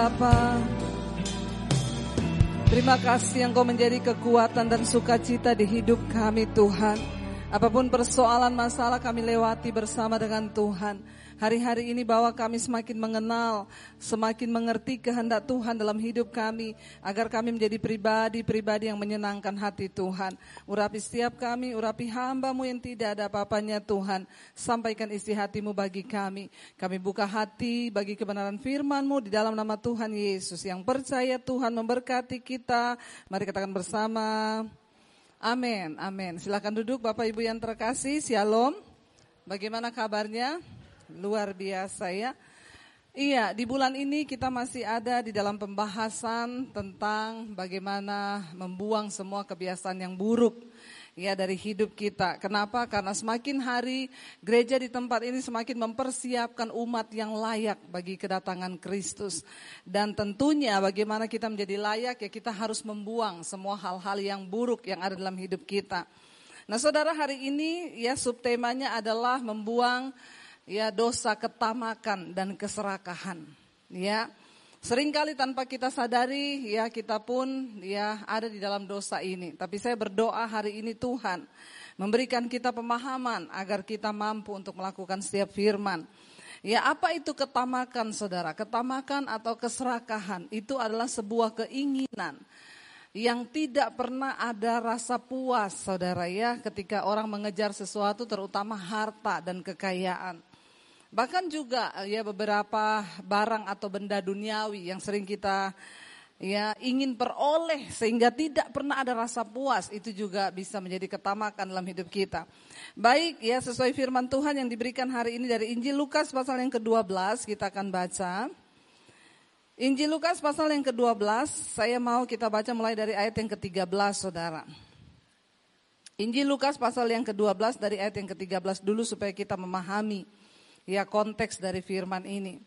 Bapa. Terima kasih yang kau menjadi kekuatan dan sukacita di hidup kami Tuhan. Apa pun persoalan masalah kami lewati bersama dengan Tuhan. Hari-hari ini bawa kami semakin mengenal, semakin mengerti kehendak Tuhan dalam hidup kami, agar kami menjadi pribadi-pribadi yang menyenangkan hati Tuhan. Urapi setiap kami, urapi hambamu yang tidak ada apa-apanya Tuhan. Sampaikan isi hatimu bagi kami. Kami buka hati bagi kebenaran firmanmu di dalam nama Tuhan Yesus. Yang percaya Tuhan memberkati kita. Mari katakan bersama. Amin, amin. Silakan duduk Bapak Ibu yang terkasih. Shalom. Bagaimana kabarnya? Luar biasa ya. Iya, di bulan ini kita masih ada di dalam pembahasan tentang bagaimana membuang semua kebiasaan yang buruk ya dari hidup kita. Kenapa? Karena semakin hari gereja di tempat ini semakin mempersiapkan umat yang layak bagi kedatangan Kristus. Dan tentunya bagaimana kita menjadi layak ya kita harus membuang semua hal-hal yang buruk yang ada dalam hidup kita. Nah, Saudara, hari ini ya subtemanya adalah membuang ya dosa ketamakan dan keserakahan. Ya. Seringkali tanpa kita sadari ya kita pun ya ada di dalam dosa ini. Tapi saya berdoa hari ini Tuhan memberikan kita pemahaman agar kita mampu untuk melakukan setiap firman. Ya apa itu ketamakan saudara? Ketamakan atau keserakahan itu adalah sebuah keinginan yang tidak pernah ada rasa puas saudara ya ketika orang mengejar sesuatu terutama harta dan kekayaan. Bahkan juga ya beberapa barang atau benda duniawi yang sering kita ya ingin peroleh sehingga tidak pernah ada rasa puas itu juga bisa menjadi ketamakan dalam hidup kita. Baik ya sesuai firman Tuhan yang diberikan hari ini dari Injil Lukas pasal yang ke-12 kita akan baca. Injil Lukas pasal yang ke-12 saya mau kita baca mulai dari ayat yang ke-13 Saudara. Injil Lukas pasal yang ke-12 dari ayat yang ke-13 dulu supaya kita memahami ya konteks dari firman ini.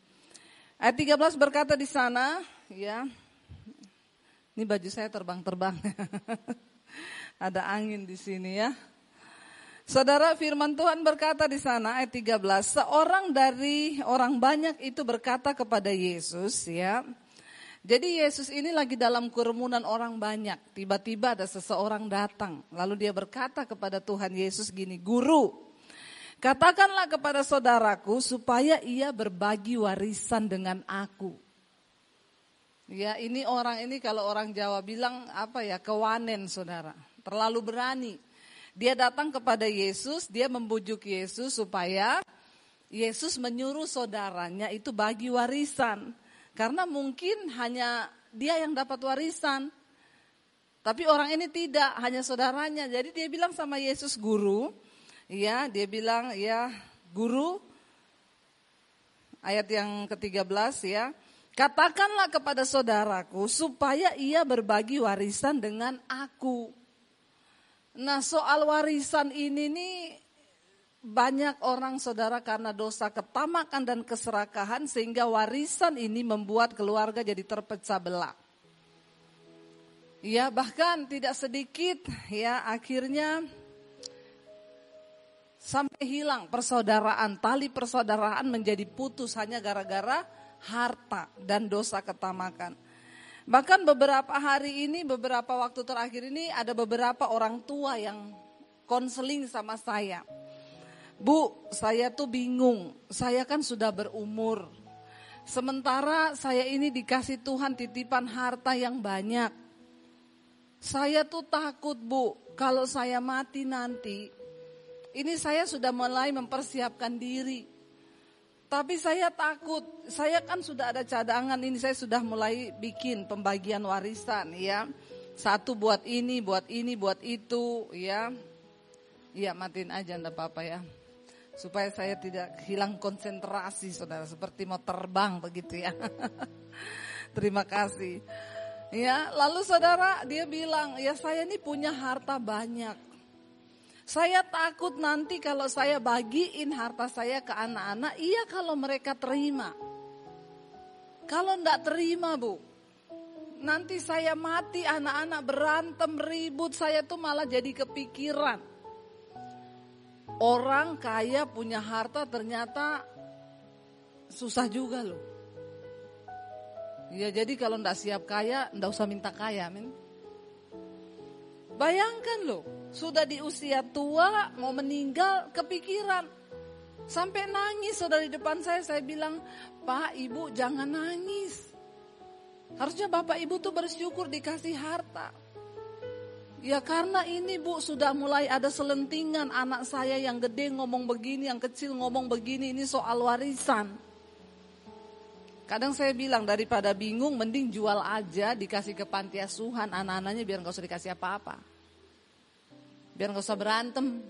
Ayat 13 berkata di sana, ya. Ini baju saya terbang-terbang. Ada angin di sini ya. Saudara firman Tuhan berkata di sana ayat 13, seorang dari orang banyak itu berkata kepada Yesus ya. Jadi Yesus ini lagi dalam kerumunan orang banyak. Tiba-tiba ada seseorang datang. Lalu dia berkata kepada Tuhan Yesus gini, Guru, Katakanlah kepada saudaraku supaya ia berbagi warisan dengan aku. Ya ini orang ini kalau orang Jawa bilang apa ya kewanen saudara. Terlalu berani. Dia datang kepada Yesus, dia membujuk Yesus supaya Yesus menyuruh saudaranya itu bagi warisan. Karena mungkin hanya dia yang dapat warisan. Tapi orang ini tidak, hanya saudaranya. Jadi dia bilang sama Yesus, guru, Ya, dia bilang ya guru ayat yang ke-13 ya. Katakanlah kepada saudaraku supaya ia berbagi warisan dengan aku. Nah soal warisan ini nih banyak orang saudara karena dosa ketamakan dan keserakahan sehingga warisan ini membuat keluarga jadi terpecah belah. Ya bahkan tidak sedikit ya akhirnya Sampai hilang persaudaraan, tali persaudaraan menjadi putus hanya gara-gara harta dan dosa ketamakan. Bahkan beberapa hari ini, beberapa waktu terakhir ini ada beberapa orang tua yang konseling sama saya. Bu, saya tuh bingung, saya kan sudah berumur. Sementara saya ini dikasih Tuhan titipan harta yang banyak. Saya tuh takut bu, kalau saya mati nanti ini saya sudah mulai mempersiapkan diri. Tapi saya takut, saya kan sudah ada cadangan ini, saya sudah mulai bikin pembagian warisan ya. Satu buat ini, buat ini, buat itu ya. Iya matiin aja enggak apa-apa ya. Supaya saya tidak hilang konsentrasi saudara, seperti mau terbang begitu ya. Terima kasih. Ya, lalu saudara dia bilang, ya saya ini punya harta banyak. Saya takut nanti kalau saya bagiin harta saya ke anak-anak, iya kalau mereka terima. Kalau enggak terima bu, nanti saya mati anak-anak berantem ribut, saya tuh malah jadi kepikiran. Orang kaya punya harta ternyata susah juga loh. Ya jadi kalau ndak siap kaya, ndak usah minta kaya, men. Bayangkan loh, sudah di usia tua, mau meninggal, kepikiran. Sampai nangis, saudara di depan saya, saya bilang, Pak, Ibu jangan nangis. Harusnya Bapak Ibu tuh bersyukur dikasih harta. Ya karena ini bu sudah mulai ada selentingan anak saya yang gede ngomong begini, yang kecil ngomong begini, ini soal warisan. Kadang saya bilang daripada bingung mending jual aja dikasih ke panti asuhan anak-anaknya biar nggak usah dikasih apa-apa. Biar nggak usah berantem.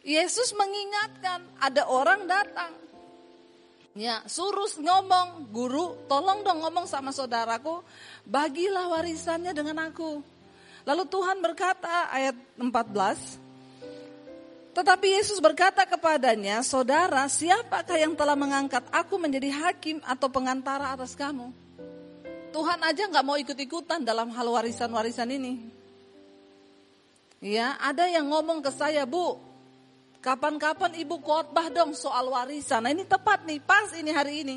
Yesus mengingatkan ada orang datang. Ya, suruh ngomong, guru, tolong dong ngomong sama saudaraku, bagilah warisannya dengan aku. Lalu Tuhan berkata ayat 14, tetapi Yesus berkata kepadanya, saudara siapakah yang telah mengangkat aku menjadi hakim atau pengantara atas kamu? Tuhan aja nggak mau ikut-ikutan dalam hal warisan-warisan ini. Ya, ada yang ngomong ke saya, Bu, kapan-kapan ibu khotbah dong soal warisan. Nah ini tepat nih, pas ini hari ini.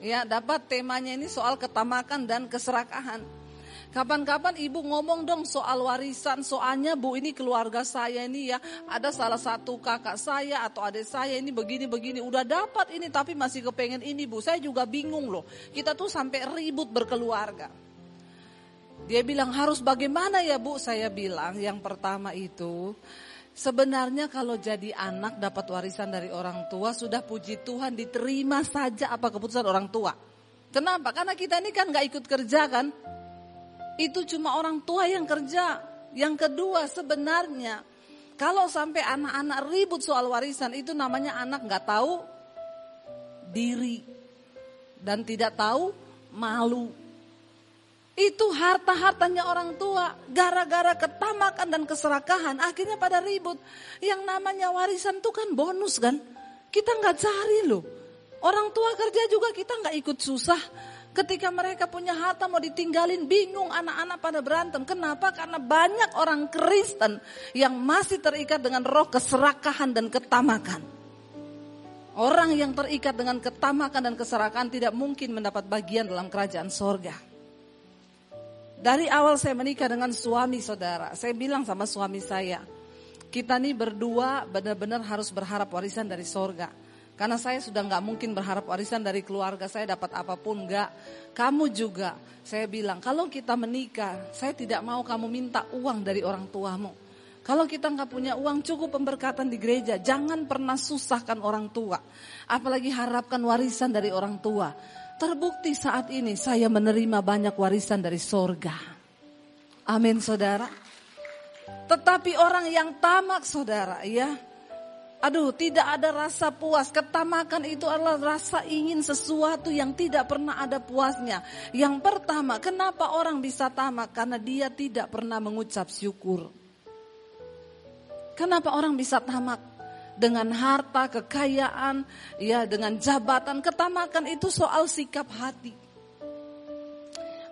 Ya, dapat temanya ini soal ketamakan dan keserakahan. Kapan-kapan ibu ngomong dong soal warisan, soalnya bu ini keluarga saya ini ya, ada salah satu kakak saya atau adik saya ini begini-begini, udah dapat ini tapi masih kepengen ini bu, saya juga bingung loh. Kita tuh sampai ribut berkeluarga. Dia bilang harus bagaimana ya bu, saya bilang yang pertama itu, Sebenarnya kalau jadi anak dapat warisan dari orang tua sudah puji Tuhan diterima saja apa keputusan orang tua. Kenapa? Karena kita ini kan nggak ikut kerja kan. Itu cuma orang tua yang kerja. Yang kedua sebenarnya kalau sampai anak-anak ribut soal warisan itu namanya anak nggak tahu diri dan tidak tahu malu. Itu harta-hartanya orang tua gara-gara ketamakan dan keserakahan akhirnya pada ribut. Yang namanya warisan itu kan bonus kan. Kita nggak cari loh. Orang tua kerja juga kita nggak ikut susah. Ketika mereka punya harta mau ditinggalin bingung anak-anak pada berantem. Kenapa? Karena banyak orang Kristen yang masih terikat dengan roh keserakahan dan ketamakan. Orang yang terikat dengan ketamakan dan keserakahan tidak mungkin mendapat bagian dalam kerajaan sorga. Dari awal saya menikah dengan suami saudara, saya bilang sama suami saya, kita nih berdua benar-benar harus berharap warisan dari sorga. Karena saya sudah nggak mungkin berharap warisan dari keluarga saya dapat apa pun nggak. Kamu juga, saya bilang kalau kita menikah, saya tidak mau kamu minta uang dari orang tuamu. Kalau kita nggak punya uang cukup pemberkatan di gereja, jangan pernah susahkan orang tua. Apalagi harapkan warisan dari orang tua. Terbukti saat ini saya menerima banyak warisan dari sorga. Amin saudara. Tetapi orang yang tamak saudara ya, Aduh, tidak ada rasa puas. Ketamakan itu adalah rasa ingin sesuatu yang tidak pernah ada puasnya. Yang pertama, kenapa orang bisa tamak? Karena dia tidak pernah mengucap syukur. Kenapa orang bisa tamak? Dengan harta, kekayaan, ya dengan jabatan. Ketamakan itu soal sikap hati.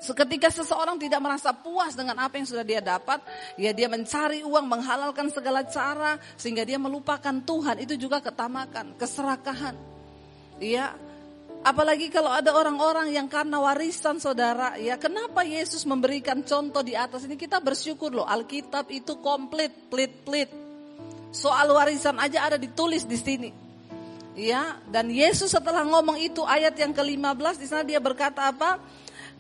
Seketika seseorang tidak merasa puas dengan apa yang sudah dia dapat, ya dia mencari uang, menghalalkan segala cara sehingga dia melupakan Tuhan. Itu juga ketamakan, keserakahan. Ya, apalagi kalau ada orang-orang yang karena warisan saudara, ya kenapa Yesus memberikan contoh di atas ini? Kita bersyukur loh, Alkitab itu komplit, plit-plit. Soal warisan aja ada ditulis di sini. Ya, dan Yesus setelah ngomong itu ayat yang ke-15 di sana dia berkata apa?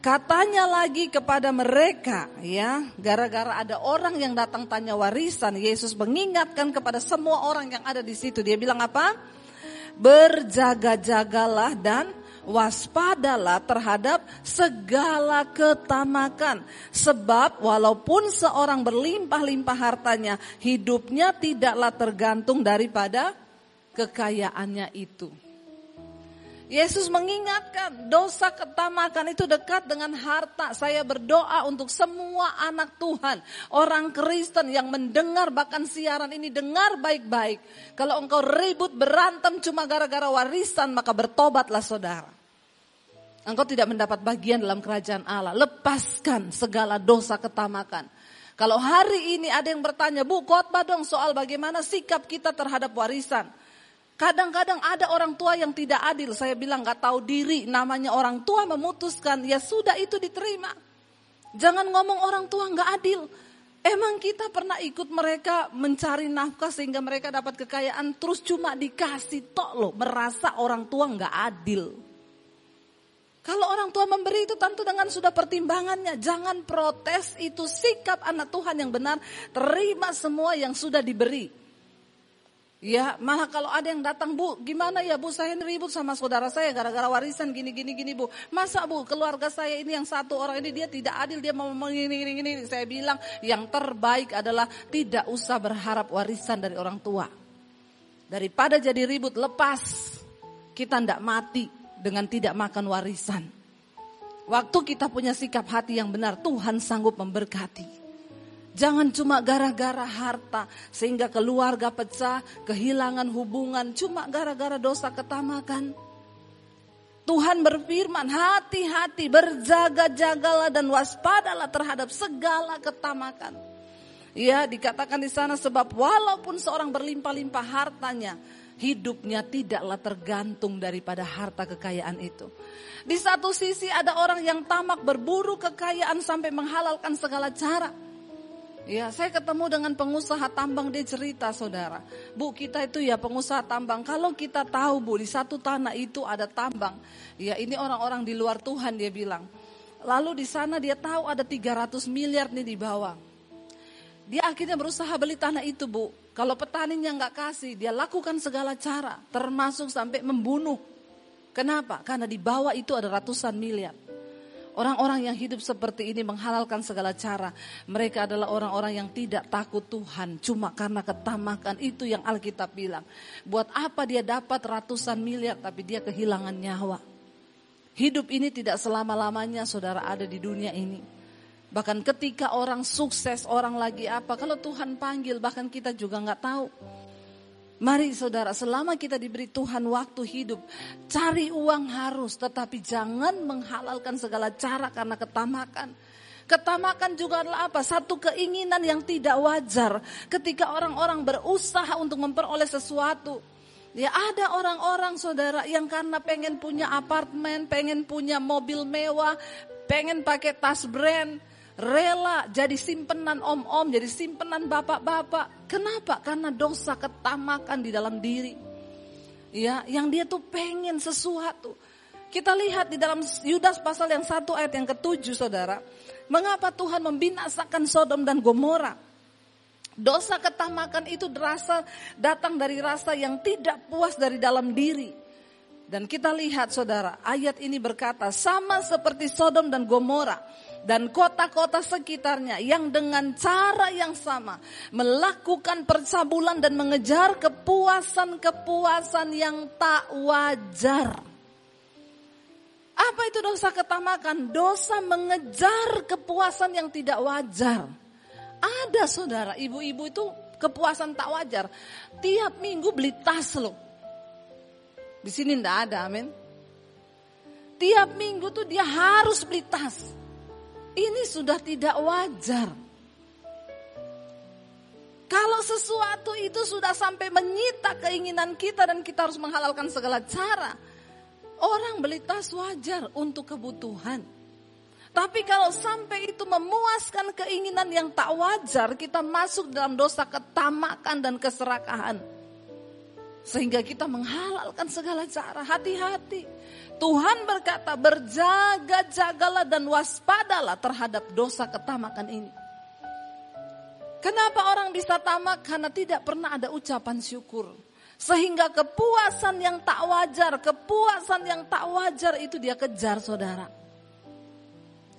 Katanya lagi kepada mereka, ya, gara-gara ada orang yang datang tanya warisan, Yesus mengingatkan kepada semua orang yang ada di situ. Dia bilang apa? Berjaga-jagalah dan waspadalah terhadap segala ketamakan. Sebab walaupun seorang berlimpah-limpah hartanya, hidupnya tidaklah tergantung daripada kekayaannya itu. Yesus mengingatkan dosa ketamakan itu dekat dengan harta. Saya berdoa untuk semua anak Tuhan, orang Kristen yang mendengar bahkan siaran ini dengar baik-baik. Kalau engkau ribut berantem cuma gara-gara warisan maka bertobatlah saudara. Engkau tidak mendapat bagian dalam kerajaan Allah. Lepaskan segala dosa ketamakan. Kalau hari ini ada yang bertanya, Bu khotbah dong soal bagaimana sikap kita terhadap warisan. Kadang-kadang ada orang tua yang tidak adil. Saya bilang gak tahu diri. Namanya orang tua memutuskan. Ya sudah itu diterima. Jangan ngomong orang tua gak adil. Emang kita pernah ikut mereka mencari nafkah sehingga mereka dapat kekayaan terus cuma dikasih tok loh merasa orang tua nggak adil. Kalau orang tua memberi itu tentu dengan sudah pertimbangannya. Jangan protes itu sikap anak Tuhan yang benar. Terima semua yang sudah diberi. Ya, malah kalau ada yang datang, Bu, gimana ya Bu, saya ribut sama saudara saya gara-gara warisan gini gini gini Bu. Masa Bu, keluarga saya ini yang satu orang ini dia tidak adil, dia mau gini gini gini. Saya bilang yang terbaik adalah tidak usah berharap warisan dari orang tua. Daripada jadi ribut, lepas. Kita tidak mati dengan tidak makan warisan. Waktu kita punya sikap hati yang benar, Tuhan sanggup memberkati. Jangan cuma gara-gara harta sehingga keluarga pecah, kehilangan hubungan cuma gara-gara dosa ketamakan. Tuhan berfirman, hati-hati, berjaga-jagalah dan waspadalah terhadap segala ketamakan. Ya, dikatakan di sana sebab walaupun seorang berlimpah-limpah hartanya, hidupnya tidaklah tergantung daripada harta kekayaan itu. Di satu sisi ada orang yang tamak berburu kekayaan sampai menghalalkan segala cara. Ya, saya ketemu dengan pengusaha tambang dia cerita saudara. Bu, kita itu ya pengusaha tambang. Kalau kita tahu Bu, di satu tanah itu ada tambang. Ya, ini orang-orang di luar Tuhan dia bilang. Lalu di sana dia tahu ada 300 miliar nih di bawah. Dia akhirnya berusaha beli tanah itu Bu. Kalau petaninya nggak kasih, dia lakukan segala cara. Termasuk sampai membunuh. Kenapa? Karena di bawah itu ada ratusan miliar. Orang-orang yang hidup seperti ini menghalalkan segala cara. Mereka adalah orang-orang yang tidak takut Tuhan. Cuma karena ketamakan itu yang Alkitab bilang. Buat apa dia dapat ratusan miliar tapi dia kehilangan nyawa. Hidup ini tidak selama-lamanya saudara ada di dunia ini. Bahkan ketika orang sukses, orang lagi apa. Kalau Tuhan panggil bahkan kita juga nggak tahu. Mari saudara, selama kita diberi Tuhan waktu hidup, cari uang harus, tetapi jangan menghalalkan segala cara karena ketamakan. Ketamakan juga adalah apa? Satu keinginan yang tidak wajar ketika orang-orang berusaha untuk memperoleh sesuatu. Ya ada orang-orang saudara yang karena pengen punya apartemen, pengen punya mobil mewah, pengen pakai tas brand, rela jadi simpenan om-om, jadi simpenan bapak-bapak. Kenapa? Karena dosa ketamakan di dalam diri. Ya, yang dia tuh pengen sesuatu. Kita lihat di dalam Yudas pasal yang satu ayat yang ketujuh saudara. Mengapa Tuhan membinasakan Sodom dan Gomora? Dosa ketamakan itu rasa datang dari rasa yang tidak puas dari dalam diri. Dan kita lihat saudara, ayat ini berkata sama seperti Sodom dan Gomora dan kota-kota sekitarnya yang dengan cara yang sama melakukan percabulan dan mengejar kepuasan-kepuasan yang tak wajar. Apa itu dosa ketamakan? Dosa mengejar kepuasan yang tidak wajar. Ada saudara, ibu-ibu itu kepuasan tak wajar. Tiap minggu beli tas loh. Di sini ndak ada, amin. Tiap minggu tuh dia harus beli tas. Ini sudah tidak wajar. Kalau sesuatu itu sudah sampai menyita keinginan kita dan kita harus menghalalkan segala cara. Orang beli tas wajar untuk kebutuhan. Tapi kalau sampai itu memuaskan keinginan yang tak wajar, kita masuk dalam dosa ketamakan dan keserakahan. Sehingga kita menghalalkan segala cara. Hati-hati. Tuhan berkata berjaga-jagalah dan waspadalah terhadap dosa ketamakan ini. Kenapa orang bisa tamak? Karena tidak pernah ada ucapan syukur. Sehingga kepuasan yang tak wajar, kepuasan yang tak wajar itu dia kejar saudara.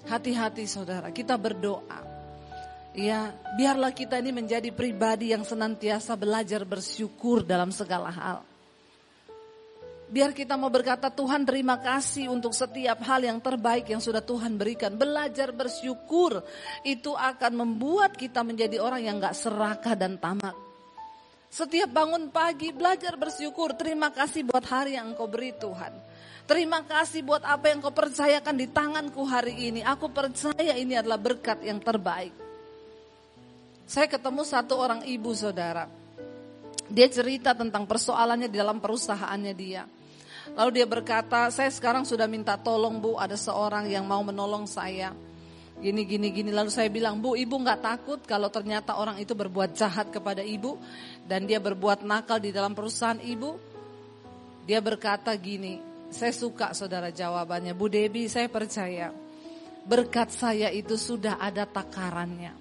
Hati-hati saudara, kita berdoa. Ya, biarlah kita ini menjadi pribadi yang senantiasa belajar bersyukur dalam segala hal. Biar kita mau berkata Tuhan terima kasih untuk setiap hal yang terbaik yang sudah Tuhan berikan. Belajar bersyukur itu akan membuat kita menjadi orang yang gak serakah dan tamak. Setiap bangun pagi belajar bersyukur. Terima kasih buat hari yang engkau beri Tuhan. Terima kasih buat apa yang kau percayakan di tanganku hari ini. Aku percaya ini adalah berkat yang terbaik. Saya ketemu satu orang ibu saudara Dia cerita tentang persoalannya di dalam perusahaannya dia. Lalu dia berkata, saya sekarang sudah minta tolong bu, ada seorang yang mau menolong saya. Gini, gini, gini. Lalu saya bilang, bu ibu nggak takut kalau ternyata orang itu berbuat jahat kepada ibu. Dan dia berbuat nakal di dalam perusahaan ibu. Dia berkata gini, saya suka saudara jawabannya. Bu Debi saya percaya, berkat saya itu sudah ada takarannya.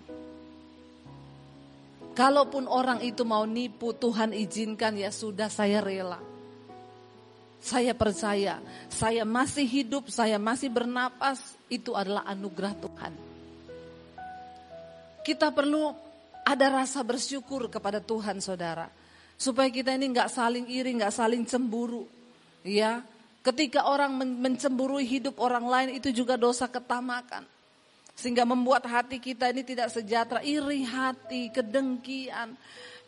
Kalaupun orang itu mau nipu, Tuhan izinkan ya sudah saya rela. Saya percaya, saya masih hidup, saya masih bernapas, itu adalah anugerah Tuhan. Kita perlu ada rasa bersyukur kepada Tuhan saudara. Supaya kita ini nggak saling iri, nggak saling cemburu. Ya, ketika orang mencemburui hidup orang lain itu juga dosa ketamakan. Sehingga membuat hati kita ini tidak sejahtera, iri hati, kedengkian.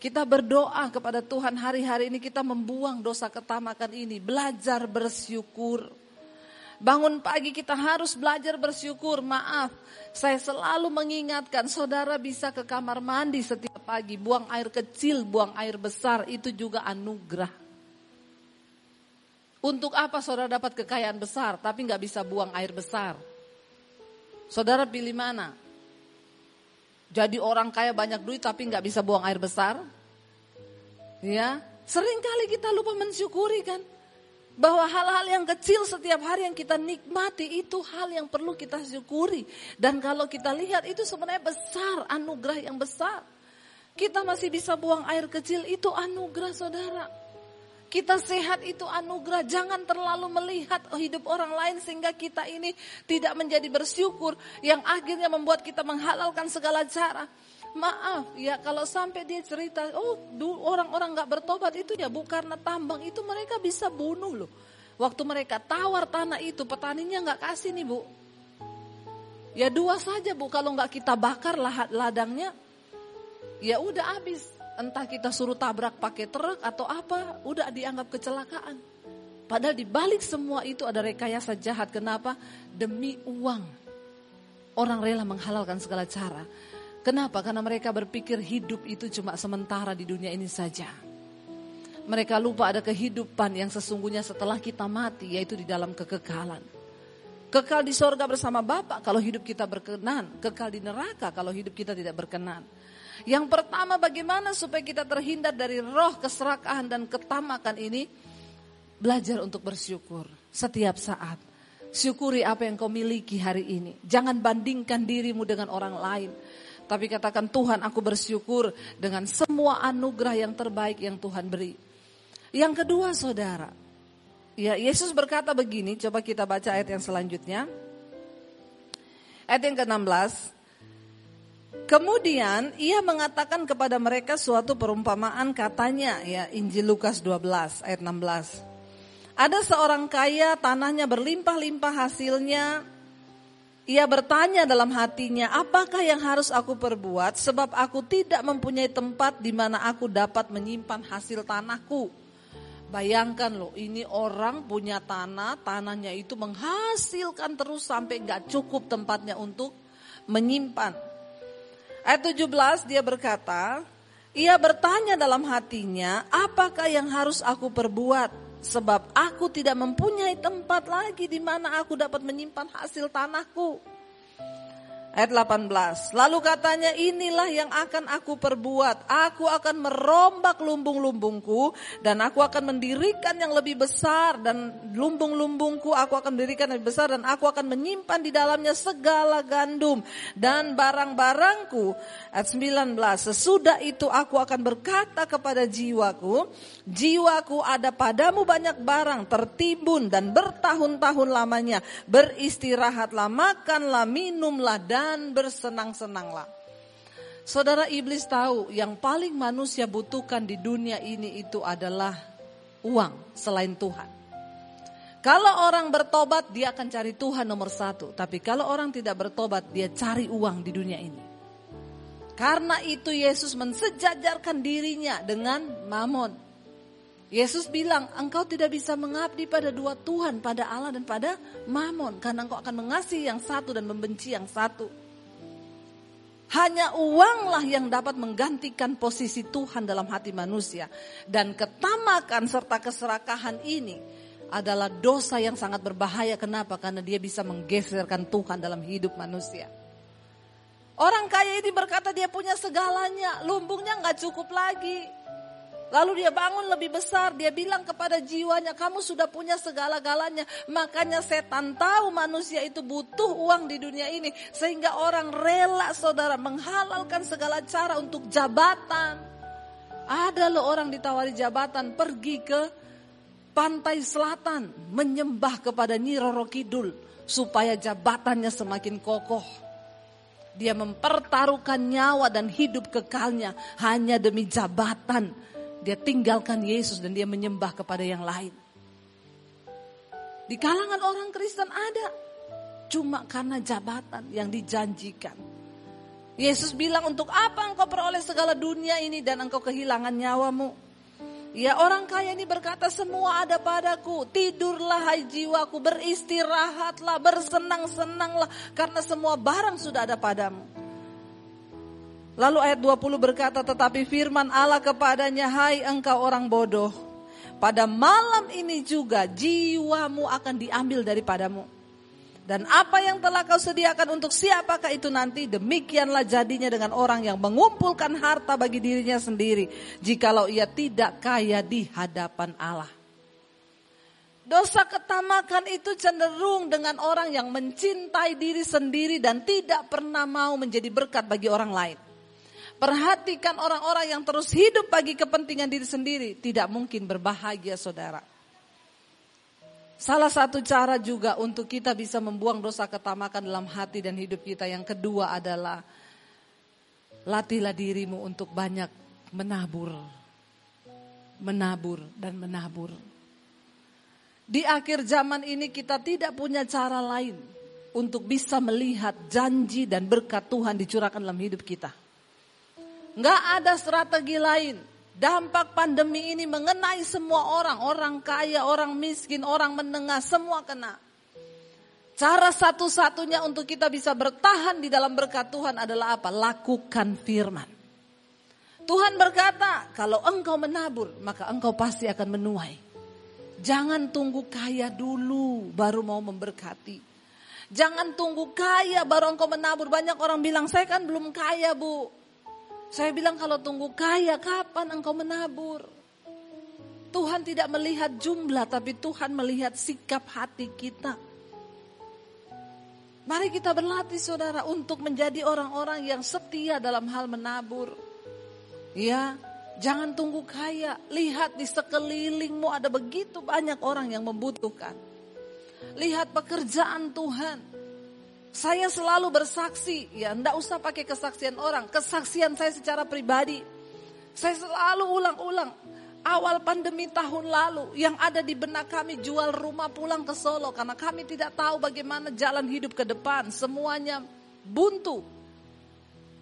Kita berdoa kepada Tuhan hari-hari ini kita membuang dosa ketamakan ini. Belajar bersyukur. Bangun pagi kita harus belajar bersyukur. Maaf, saya selalu mengingatkan saudara bisa ke kamar mandi setiap pagi. Buang air kecil, buang air besar, itu juga anugerah. Untuk apa saudara dapat kekayaan besar tapi nggak bisa buang air besar? Saudara pilih mana? Jadi orang kaya banyak duit tapi nggak bisa buang air besar? Ya, sering kali kita lupa mensyukuri kan? Bahwa hal-hal yang kecil setiap hari yang kita nikmati itu hal yang perlu kita syukuri. Dan kalau kita lihat itu sebenarnya besar, anugerah yang besar. Kita masih bisa buang air kecil itu anugerah saudara. Kita sehat itu anugerah. Jangan terlalu melihat hidup orang lain sehingga kita ini tidak menjadi bersyukur. Yang akhirnya membuat kita menghalalkan segala cara. Maaf ya kalau sampai dia cerita, oh orang-orang gak bertobat itu ya bu karena tambang itu mereka bisa bunuh loh. Waktu mereka tawar tanah itu petaninya gak kasih nih bu. Ya dua saja bu kalau gak kita bakar ladangnya ya udah habis entah kita suruh tabrak pakai truk atau apa, udah dianggap kecelakaan. Padahal di balik semua itu ada rekayasa jahat. Kenapa? Demi uang. Orang rela menghalalkan segala cara. Kenapa? Karena mereka berpikir hidup itu cuma sementara di dunia ini saja. Mereka lupa ada kehidupan yang sesungguhnya setelah kita mati, yaitu di dalam kekekalan. Kekal di sorga bersama Bapak kalau hidup kita berkenan. Kekal di neraka kalau hidup kita tidak berkenan. Yang pertama bagaimana supaya kita terhindar dari roh keserakahan dan ketamakan ini? Belajar untuk bersyukur setiap saat. Syukuri apa yang kau miliki hari ini. Jangan bandingkan dirimu dengan orang lain. Tapi katakan Tuhan aku bersyukur dengan semua anugerah yang terbaik yang Tuhan beri. Yang kedua saudara. Ya Yesus berkata begini, coba kita baca ayat yang selanjutnya. Ayat yang ke-16. Kemudian ia mengatakan kepada mereka suatu perumpamaan katanya ya Injil Lukas 12 ayat 16. Ada seorang kaya tanahnya berlimpah-limpah hasilnya. Ia bertanya dalam hatinya, apakah yang harus aku perbuat sebab aku tidak mempunyai tempat di mana aku dapat menyimpan hasil tanahku. Bayangkan loh, ini orang punya tanah, tanahnya itu menghasilkan terus sampai gak cukup tempatnya untuk menyimpan. Ayat 17 dia berkata, ia bertanya dalam hatinya, apakah yang harus aku perbuat? Sebab aku tidak mempunyai tempat lagi di mana aku dapat menyimpan hasil tanahku. Ayat 18. Lalu katanya inilah yang akan aku perbuat. Aku akan merombak lumbung-lumbungku dan aku akan mendirikan yang lebih besar dan lumbung-lumbungku aku akan mendirikan yang lebih besar dan aku akan menyimpan di dalamnya segala gandum dan barang-barangku. Ayat 19. Sesudah itu aku akan berkata kepada jiwaku, jiwaku ada padamu banyak barang tertimbun dan bertahun-tahun lamanya. Beristirahatlah, makanlah, minumlah dan dan bersenang-senanglah. Saudara iblis tahu yang paling manusia butuhkan di dunia ini itu adalah uang selain Tuhan. Kalau orang bertobat dia akan cari Tuhan nomor satu. Tapi kalau orang tidak bertobat dia cari uang di dunia ini. Karena itu Yesus mensejajarkan dirinya dengan mamon. Yesus bilang engkau tidak bisa mengabdi pada dua Tuhan, pada Allah dan pada mamon. Karena engkau akan mengasihi yang satu dan membenci yang satu. Hanya uanglah yang dapat menggantikan posisi Tuhan dalam hati manusia. Dan ketamakan serta keserakahan ini adalah dosa yang sangat berbahaya. Kenapa? Karena dia bisa menggeserkan Tuhan dalam hidup manusia. Orang kaya ini berkata dia punya segalanya, lumbungnya nggak cukup lagi. Lalu dia bangun lebih besar, dia bilang kepada jiwanya, kamu sudah punya segala-galanya. Makanya setan tahu manusia itu butuh uang di dunia ini. Sehingga orang rela saudara menghalalkan segala cara untuk jabatan. Ada loh orang ditawari jabatan pergi ke pantai selatan menyembah kepada Nyi Roro Kidul supaya jabatannya semakin kokoh. Dia mempertaruhkan nyawa dan hidup kekalnya hanya demi jabatan dia tinggalkan Yesus dan dia menyembah kepada yang lain. Di kalangan orang Kristen ada. Cuma karena jabatan yang dijanjikan. Yesus bilang untuk apa engkau peroleh segala dunia ini dan engkau kehilangan nyawamu. Ya orang kaya ini berkata semua ada padaku. Tidurlah hai jiwaku, beristirahatlah, bersenang-senanglah. Karena semua barang sudah ada padamu. Lalu ayat 20 berkata, tetapi firman Allah kepadanya, hai engkau orang bodoh. Pada malam ini juga jiwamu akan diambil daripadamu. Dan apa yang telah kau sediakan untuk siapakah itu nanti? Demikianlah jadinya dengan orang yang mengumpulkan harta bagi dirinya sendiri. Jikalau ia tidak kaya di hadapan Allah. Dosa ketamakan itu cenderung dengan orang yang mencintai diri sendiri dan tidak pernah mau menjadi berkat bagi orang lain. Perhatikan orang-orang yang terus hidup bagi kepentingan diri sendiri. Tidak mungkin berbahagia saudara. Salah satu cara juga untuk kita bisa membuang dosa ketamakan dalam hati dan hidup kita. Yang kedua adalah latihlah dirimu untuk banyak menabur. Menabur dan menabur. Di akhir zaman ini kita tidak punya cara lain untuk bisa melihat janji dan berkat Tuhan dicurahkan dalam hidup kita. Nggak ada strategi lain. Dampak pandemi ini mengenai semua orang. Orang kaya, orang miskin, orang menengah, semua kena. Cara satu-satunya untuk kita bisa bertahan di dalam berkat Tuhan adalah apa? Lakukan firman. Tuhan berkata, kalau engkau menabur, maka engkau pasti akan menuai. Jangan tunggu kaya dulu baru mau memberkati. Jangan tunggu kaya baru engkau menabur. Banyak orang bilang, saya kan belum kaya bu. Saya bilang kalau tunggu kaya kapan engkau menabur? Tuhan tidak melihat jumlah tapi Tuhan melihat sikap hati kita. Mari kita berlatih saudara untuk menjadi orang-orang yang setia dalam hal menabur. Ya, jangan tunggu kaya. Lihat di sekelilingmu ada begitu banyak orang yang membutuhkan. Lihat pekerjaan Tuhan. Saya selalu bersaksi, ya ndak usah pakai kesaksian orang, kesaksian saya secara pribadi. Saya selalu ulang-ulang, awal pandemi tahun lalu yang ada di benak kami jual rumah pulang ke Solo karena kami tidak tahu bagaimana jalan hidup ke depan, semuanya buntu.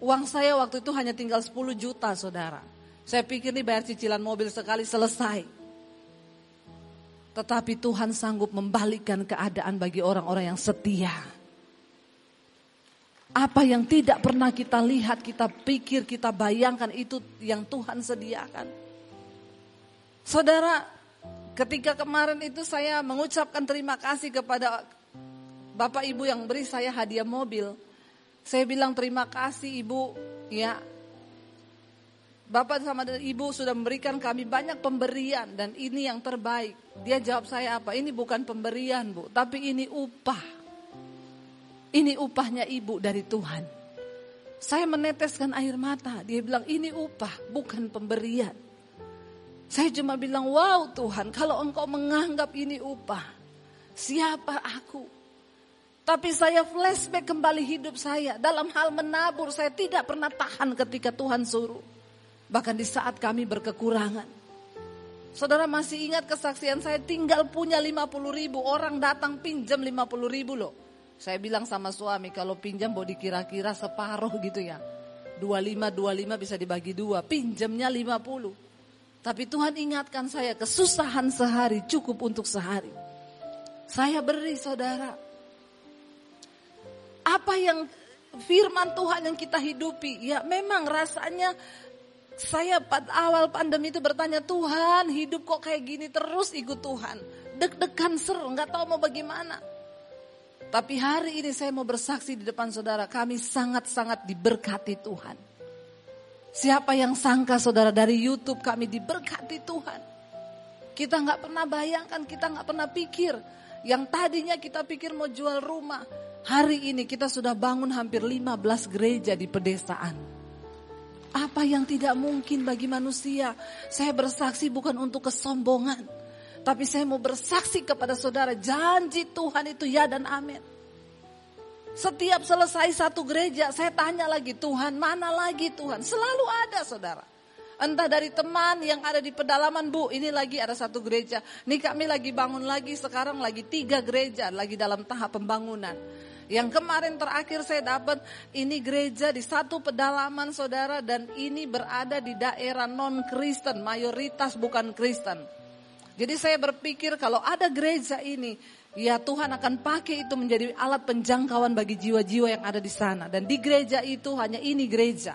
Uang saya waktu itu hanya tinggal 10 juta saudara. Saya pikir nih bayar cicilan mobil sekali selesai. Tetapi Tuhan sanggup membalikkan keadaan bagi orang-orang yang setia. Apa yang tidak pernah kita lihat, kita pikir, kita bayangkan itu yang Tuhan sediakan. Saudara, ketika kemarin itu saya mengucapkan terima kasih kepada Bapak Ibu yang beri saya hadiah mobil. Saya bilang terima kasih Ibu, ya. Bapak sama Ibu sudah memberikan kami banyak pemberian dan ini yang terbaik. Dia jawab saya apa? Ini bukan pemberian Bu, tapi ini upah. Ini upahnya ibu dari Tuhan. Saya meneteskan air mata. Dia bilang ini upah bukan pemberian. Saya cuma bilang wow Tuhan kalau engkau menganggap ini upah. Siapa aku? Tapi saya flashback kembali hidup saya. Dalam hal menabur saya tidak pernah tahan ketika Tuhan suruh. Bahkan di saat kami berkekurangan. Saudara masih ingat kesaksian saya tinggal punya 50 ribu. Orang datang pinjam 50 ribu loh. Saya bilang sama suami kalau pinjam mau dikira-kira separuh gitu ya. 25 25 bisa dibagi dua, pinjamnya 50. Tapi Tuhan ingatkan saya kesusahan sehari cukup untuk sehari. Saya beri saudara. Apa yang firman Tuhan yang kita hidupi. Ya memang rasanya saya pada awal pandemi itu bertanya Tuhan hidup kok kayak gini terus ikut Tuhan. Deg-degan ser, nggak tahu mau bagaimana. Tapi hari ini saya mau bersaksi di depan saudara, kami sangat-sangat diberkati Tuhan. Siapa yang sangka saudara dari YouTube kami diberkati Tuhan. Kita nggak pernah bayangkan, kita nggak pernah pikir. Yang tadinya kita pikir mau jual rumah. Hari ini kita sudah bangun hampir 15 gereja di pedesaan. Apa yang tidak mungkin bagi manusia? Saya bersaksi bukan untuk kesombongan. Tapi saya mau bersaksi kepada saudara, janji Tuhan itu ya dan amin. Setiap selesai satu gereja, saya tanya lagi, Tuhan mana lagi Tuhan? Selalu ada saudara. Entah dari teman yang ada di pedalaman, Bu, ini lagi ada satu gereja. Ini kami lagi bangun lagi, sekarang lagi tiga gereja, lagi dalam tahap pembangunan. Yang kemarin terakhir saya dapat, ini gereja di satu pedalaman saudara, dan ini berada di daerah non-Kristen, mayoritas bukan Kristen. Jadi saya berpikir kalau ada gereja ini, ya Tuhan akan pakai itu menjadi alat penjangkauan bagi jiwa-jiwa yang ada di sana. Dan di gereja itu hanya ini gereja.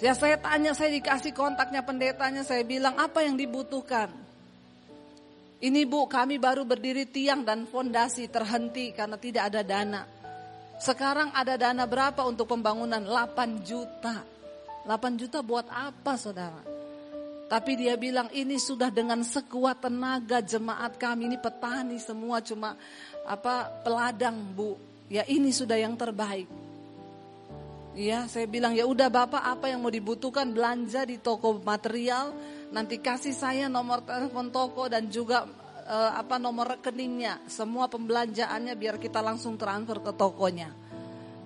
Ya saya tanya, saya dikasih kontaknya pendetanya, saya bilang apa yang dibutuhkan. Ini bu, kami baru berdiri tiang dan fondasi terhenti karena tidak ada dana. Sekarang ada dana berapa untuk pembangunan? 8 juta. 8 juta buat apa saudara? Tapi dia bilang ini sudah dengan sekuat tenaga jemaat kami ini petani semua cuma apa peladang bu. Ya ini sudah yang terbaik. Ya saya bilang ya udah bapak apa yang mau dibutuhkan belanja di toko material nanti kasih saya nomor telepon toko dan juga uh, apa nomor rekeningnya semua pembelanjaannya biar kita langsung transfer ke tokonya.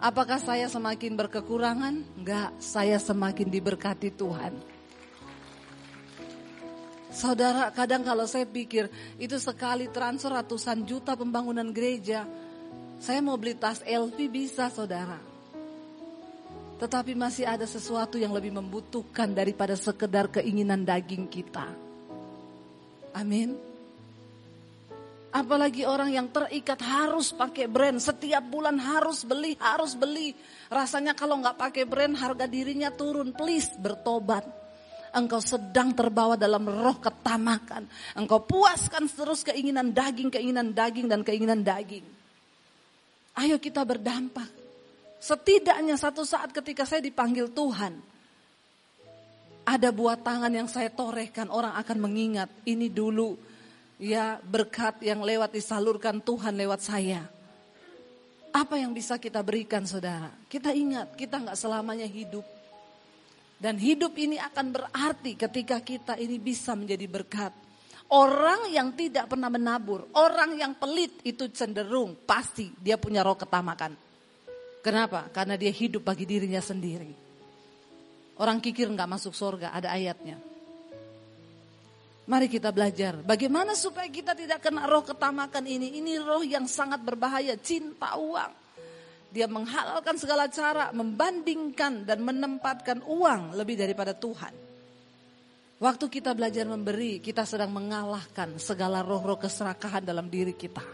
Apakah saya semakin berkekurangan? Enggak, saya semakin diberkati Tuhan. Saudara, kadang kalau saya pikir itu sekali transfer ratusan juta pembangunan gereja, saya mau beli tas LV bisa saudara. Tetapi masih ada sesuatu yang lebih membutuhkan daripada sekedar keinginan daging kita. Amin. Apalagi orang yang terikat harus pakai brand, setiap bulan harus beli, harus beli. Rasanya kalau nggak pakai brand harga dirinya turun, please bertobat engkau sedang terbawa dalam roh ketamakan. Engkau puaskan terus keinginan daging, keinginan daging, dan keinginan daging. Ayo kita berdampak. Setidaknya satu saat ketika saya dipanggil Tuhan, ada buah tangan yang saya torehkan, orang akan mengingat ini dulu ya berkat yang lewat disalurkan Tuhan lewat saya. Apa yang bisa kita berikan saudara? Kita ingat, kita nggak selamanya hidup. Dan hidup ini akan berarti ketika kita ini bisa menjadi berkat. Orang yang tidak pernah menabur, orang yang pelit itu cenderung pasti dia punya roh ketamakan. Kenapa? Karena dia hidup bagi dirinya sendiri. Orang kikir nggak masuk surga, ada ayatnya. Mari kita belajar bagaimana supaya kita tidak kena roh ketamakan ini. Ini roh yang sangat berbahaya, cinta uang. Dia menghalalkan segala cara, membandingkan dan menempatkan uang lebih daripada Tuhan. Waktu kita belajar memberi, kita sedang mengalahkan segala roh-roh keserakahan dalam diri kita.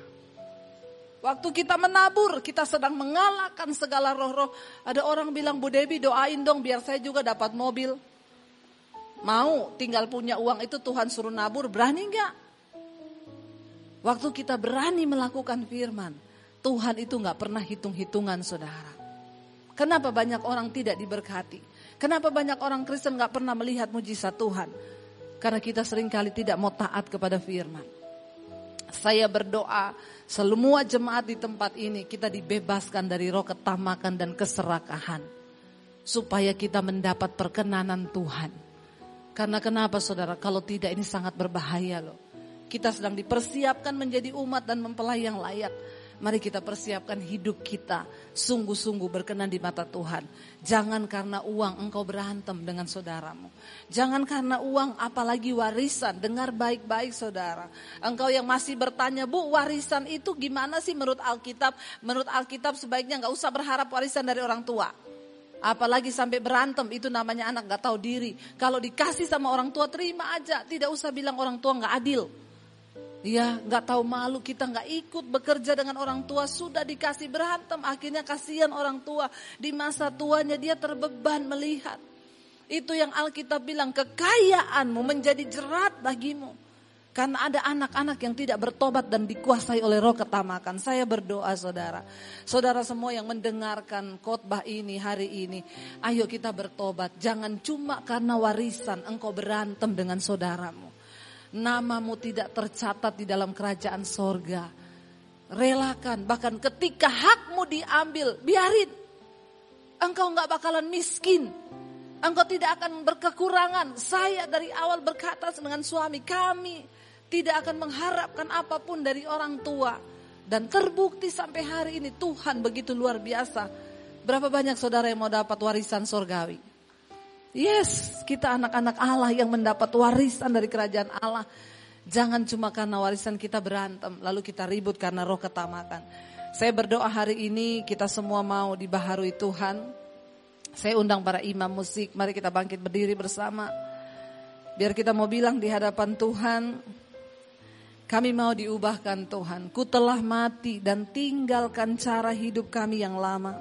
Waktu kita menabur, kita sedang mengalahkan segala roh-roh. Ada orang bilang, Bu Debi doain dong biar saya juga dapat mobil. Mau tinggal punya uang itu Tuhan suruh nabur, berani enggak? Waktu kita berani melakukan firman, Tuhan itu nggak pernah hitung-hitungan saudara. Kenapa banyak orang tidak diberkati? Kenapa banyak orang Kristen nggak pernah melihat mujizat Tuhan? Karena kita sering kali tidak mau taat kepada firman. Saya berdoa semua jemaat di tempat ini kita dibebaskan dari roh ketamakan dan keserakahan. Supaya kita mendapat perkenanan Tuhan. Karena kenapa saudara? Kalau tidak ini sangat berbahaya loh. Kita sedang dipersiapkan menjadi umat dan mempelai yang layak Mari kita persiapkan hidup kita sungguh-sungguh berkenan di mata Tuhan. Jangan karena uang engkau berantem dengan saudaramu. Jangan karena uang apalagi warisan. Dengar baik-baik saudara. Engkau yang masih bertanya, Bu warisan itu gimana sih menurut Alkitab? Menurut Alkitab sebaiknya nggak usah berharap warisan dari orang tua. Apalagi sampai berantem itu namanya anak gak tahu diri. Kalau dikasih sama orang tua terima aja. Tidak usah bilang orang tua gak adil. Ya, nggak tahu malu kita nggak ikut bekerja dengan orang tua sudah dikasih berantem. Akhirnya kasihan orang tua di masa tuanya dia terbeban melihat. Itu yang Alkitab bilang kekayaanmu menjadi jerat bagimu. Karena ada anak-anak yang tidak bertobat dan dikuasai oleh roh ketamakan. Saya berdoa saudara. Saudara semua yang mendengarkan khotbah ini hari ini. Ayo kita bertobat. Jangan cuma karena warisan engkau berantem dengan saudaramu namamu tidak tercatat di dalam kerajaan sorga. Relakan, bahkan ketika hakmu diambil, biarin. Engkau nggak bakalan miskin. Engkau tidak akan berkekurangan. Saya dari awal berkata dengan suami kami tidak akan mengharapkan apa pun dari orang tua. Dan terbukti sampai hari ini Tuhan begitu luar biasa. Berapa banyak saudara yang mau dapat warisan sorgawi? Yes, kita anak-anak Allah yang mendapat warisan dari kerajaan Allah. Jangan cuma karena warisan kita berantem, lalu kita ribut karena roh ketamakan. Saya berdoa hari ini kita semua mau dibaharui Tuhan. Saya undang para imam musik, mari kita bangkit berdiri bersama. Biar kita mau bilang di hadapan Tuhan, kami mau diubahkan Tuhan. Ku telah mati dan tinggalkan cara hidup kami yang lama.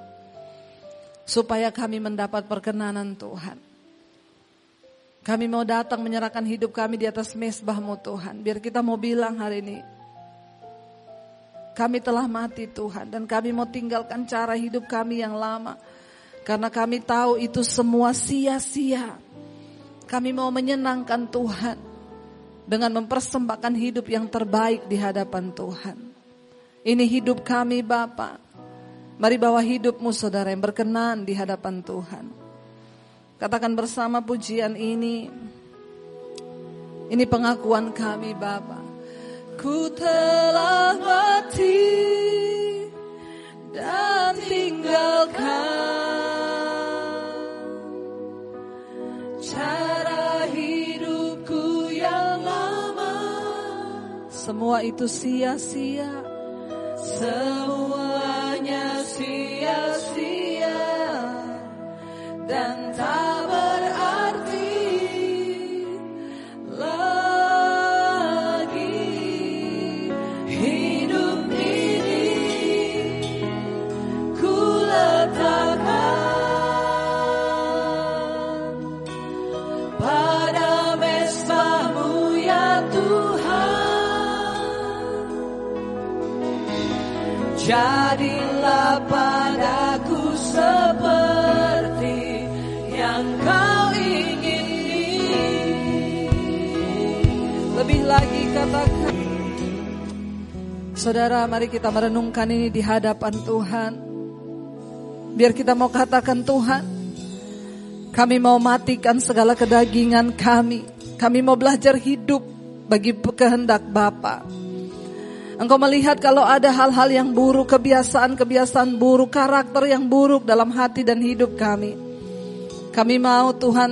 Supaya kami mendapat perkenanan Tuhan. Kami mau datang menyerahkan hidup kami di atas mesbahmu Tuhan. Biar kita mau bilang hari ini. Kami telah mati Tuhan dan kami mau tinggalkan cara hidup kami yang lama. Karena kami tahu itu semua sia-sia. Kami mau menyenangkan Tuhan dengan mempersembahkan hidup yang terbaik di hadapan Tuhan. Ini hidup kami Bapak. Mari bawa hidupmu saudara yang berkenan di hadapan Tuhan. Katakan bersama pujian ini. Ini pengakuan kami Bapa. Ku telah mati dan tinggalkan cara hidupku yang lama. Semua itu sia-sia. Semuanya sia-sia dan tak Jadilah padaku seperti yang kau ingini. Lebih lagi katakan Saudara mari kita merenungkan ini di hadapan Tuhan. Biar kita mau katakan Tuhan Kami mau matikan segala kedagingan kami. Kami mau belajar hidup bagi kehendak Bapak. Engkau melihat kalau ada hal-hal yang buruk, kebiasaan-kebiasaan buruk, karakter yang buruk dalam hati dan hidup kami. Kami mau Tuhan,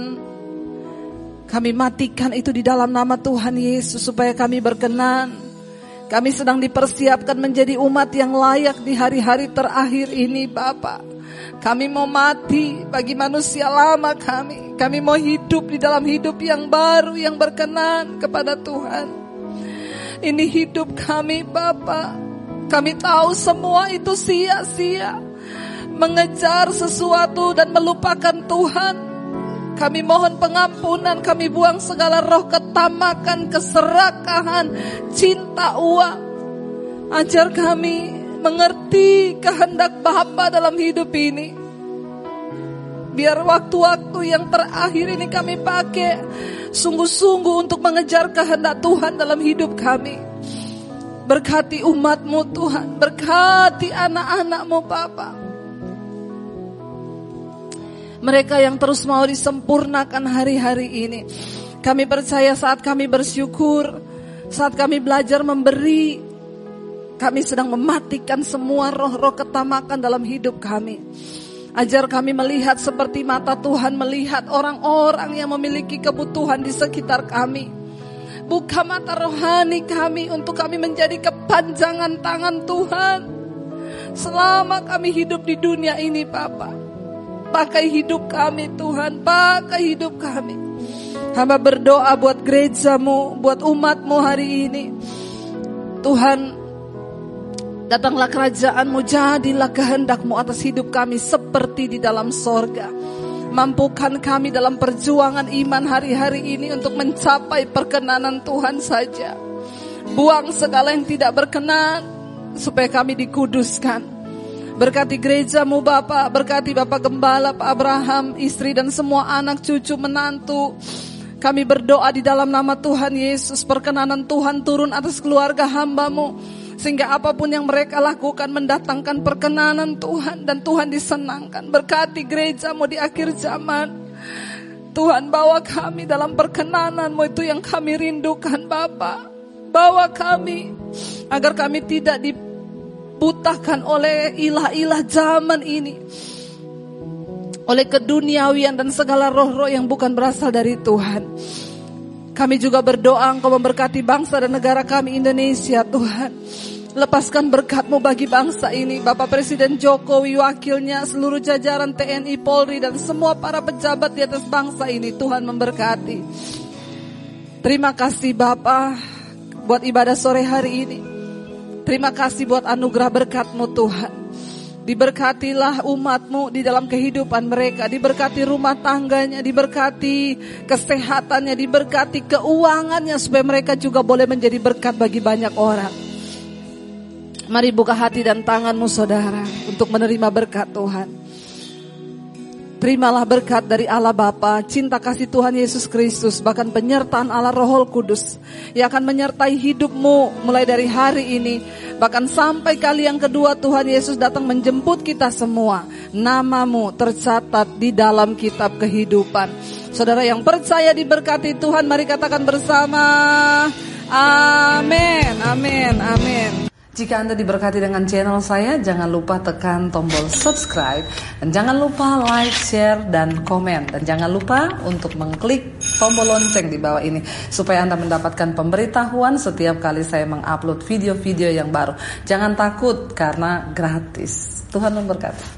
kami matikan itu di dalam nama Tuhan Yesus supaya kami berkenan. Kami sedang dipersiapkan menjadi umat yang layak di hari-hari terakhir ini Bapak. Kami mau mati bagi manusia lama kami. Kami mau hidup di dalam hidup yang baru yang berkenan kepada Tuhan. Ini hidup kami Bapak. Kami tahu semua itu sia-sia. Mengejar sesuatu dan melupakan Tuhan. Kami mohon pengampunan, kami buang segala roh ketamakan, keserakahan, cinta uang. Ajar kami mengerti kehendak Bapa dalam hidup ini. Biar waktu-waktu yang terakhir ini kami pakai sungguh-sungguh untuk mengejar kehendak Tuhan dalam hidup kami. Berkati umatmu Tuhan, berkati anak-anakmu Papa. Mereka yang terus mau disempurnakan hari-hari ini. Kami percaya saat kami bersyukur, saat kami belajar memberi, kami sedang mematikan semua roh-roh ketamakan dalam hidup kami. Ajar kami melihat seperti mata Tuhan melihat orang-orang yang memiliki kebutuhan di sekitar kami. Buka mata rohani kami untuk kami menjadi kepanjangan tangan Tuhan. Selama kami hidup di dunia ini Papa. Pakai hidup kami Tuhan, pakai hidup kami. Hamba berdoa buat gerejamu, buat umatmu hari ini. Tuhan, datanglah kerajaanmu, jadilah kehendakmu atas hidup kami seperti di dalam sorga. Mampukan kami dalam perjuangan iman hari-hari ini untuk mencapai perkenanan Tuhan saja. Buang segala yang tidak berkenan supaya kami dikuduskan. Berkati gerejamu Bapak, berkati Bapak Gembala, Pak Abraham, istri dan semua anak cucu menantu. Kami berdoa di dalam nama Tuhan Yesus, perkenanan Tuhan turun atas keluarga hambamu. Sehingga apa pun yang mereka lakukan mendatangkan perkenanan Tuhan dan Tuhan disenangkan. Berkati gerejamu di akhir zaman. Tuhan bawa kami dalam perkenananmu itu yang kami rindukan Bapak. Bawa kami agar kami tidak dibutakan oleh ilah-ilah zaman ini. Oleh keduniawian dan segala roh-roh yang bukan berasal dari Tuhan. Kami juga berdoa engkau memberkati bangsa dan negara kami Indonesia Tuhan. Lepaskan berkatmu bagi bangsa ini. Bapak Presiden Jokowi, wakilnya, seluruh jajaran TNI, Polri, dan semua para pejabat di atas bangsa ini. Tuhan memberkati. Terima kasih Bapak buat ibadah sore hari ini. Terima kasih buat anugerah berkatmu Tuhan. Diberkatilah umatmu di dalam kehidupan mereka. Diberkati rumah tangganya, diberkati kesehatannya, diberkati keuangannya supaya mereka juga boleh menjadi berkat bagi banyak orang. Mari buka hati dan tanganmu saudara untuk menerima berkat Tuhan. Terimalah berkat dari Allah Bapa, cinta kasih Tuhan Yesus Kristus, bahkan penyertaan Allah Roh Kudus yang akan menyertai hidupmu mulai dari hari ini, bahkan sampai kali yang kedua Tuhan Yesus datang menjemput kita semua. Namamu tercatat di dalam kitab kehidupan. Saudara yang percaya diberkati Tuhan, mari katakan bersama. Amin, amin, amin. Jika Anda diberkati dengan channel saya, jangan lupa tekan tombol subscribe dan jangan lupa like, share, dan komen. Dan jangan lupa untuk mengklik tombol lonceng di bawah ini supaya Anda mendapatkan pemberitahuan setiap kali saya mengupload video-video yang baru. Jangan takut karena gratis. Tuhan memberkati.